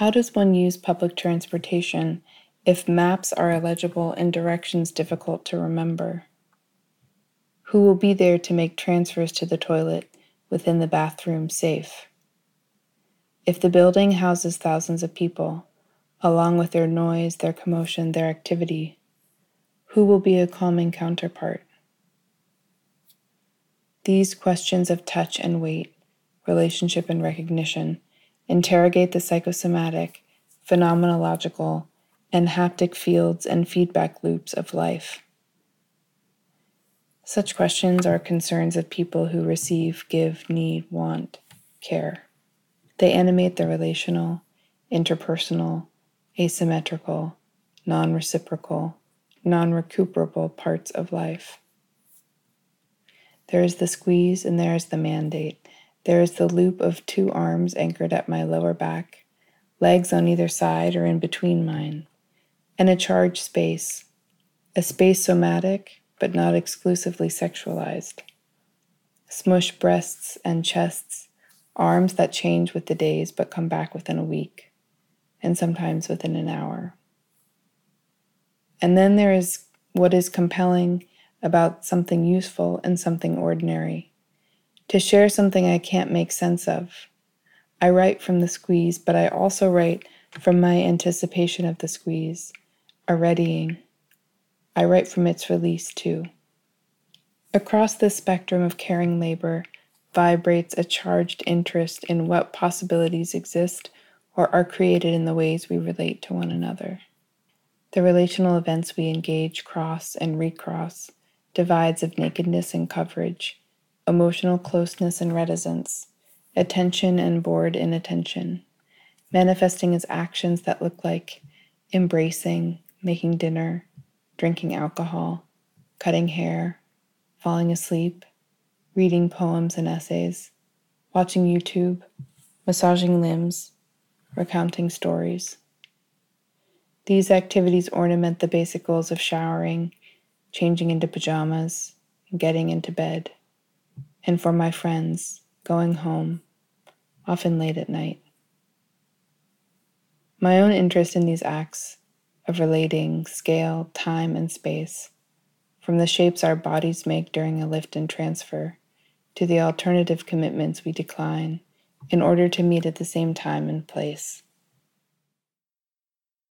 How does one use public transportation if maps are illegible and directions difficult to remember? Who will be there to make transfers to the toilet within the bathroom safe? If the building houses thousands of people, along with their noise, their commotion, their activity, who will be a calming counterpart? These questions of touch and weight, relationship and recognition interrogate the psychosomatic, phenomenological, and haptic fields and feedback loops of life. Such questions are concerns of people who receive, give, need, want, care. They animate the relational, interpersonal, asymmetrical, non reciprocal, non recuperable parts of life. There is the squeeze and there is the mandate. There is the loop of two arms anchored at my lower back, legs on either side or in between mine, and a charged space, a space somatic but not exclusively sexualized. Smush breasts and chests, arms that change with the days but come back within a week, and sometimes within an hour. And then there is what is compelling about something useful and something ordinary. To share something I can't make sense of. I write from the squeeze, but I also write from my anticipation of the squeeze, a readying. I write from its release too. Across the spectrum of caring labor vibrates a charged interest in what possibilities exist or are created in the ways we relate to one another. The relational events we engage cross and recross, divides of nakedness and coverage, emotional closeness and reticence, attention and bored inattention, manifesting as actions that look like embracing, making dinner, drinking alcohol, cutting hair, falling asleep, reading poems and essays, watching YouTube, massaging limbs, recounting stories. These activities ornament the basic goals of showering, changing into pajamas, and getting into bed, and for my friends, going home, often late at night. My own interest in these acts of relating scale, time, and space, from the shapes our bodies make during a lift and transfer to the alternative commitments we decline in order to meet at the same time and place.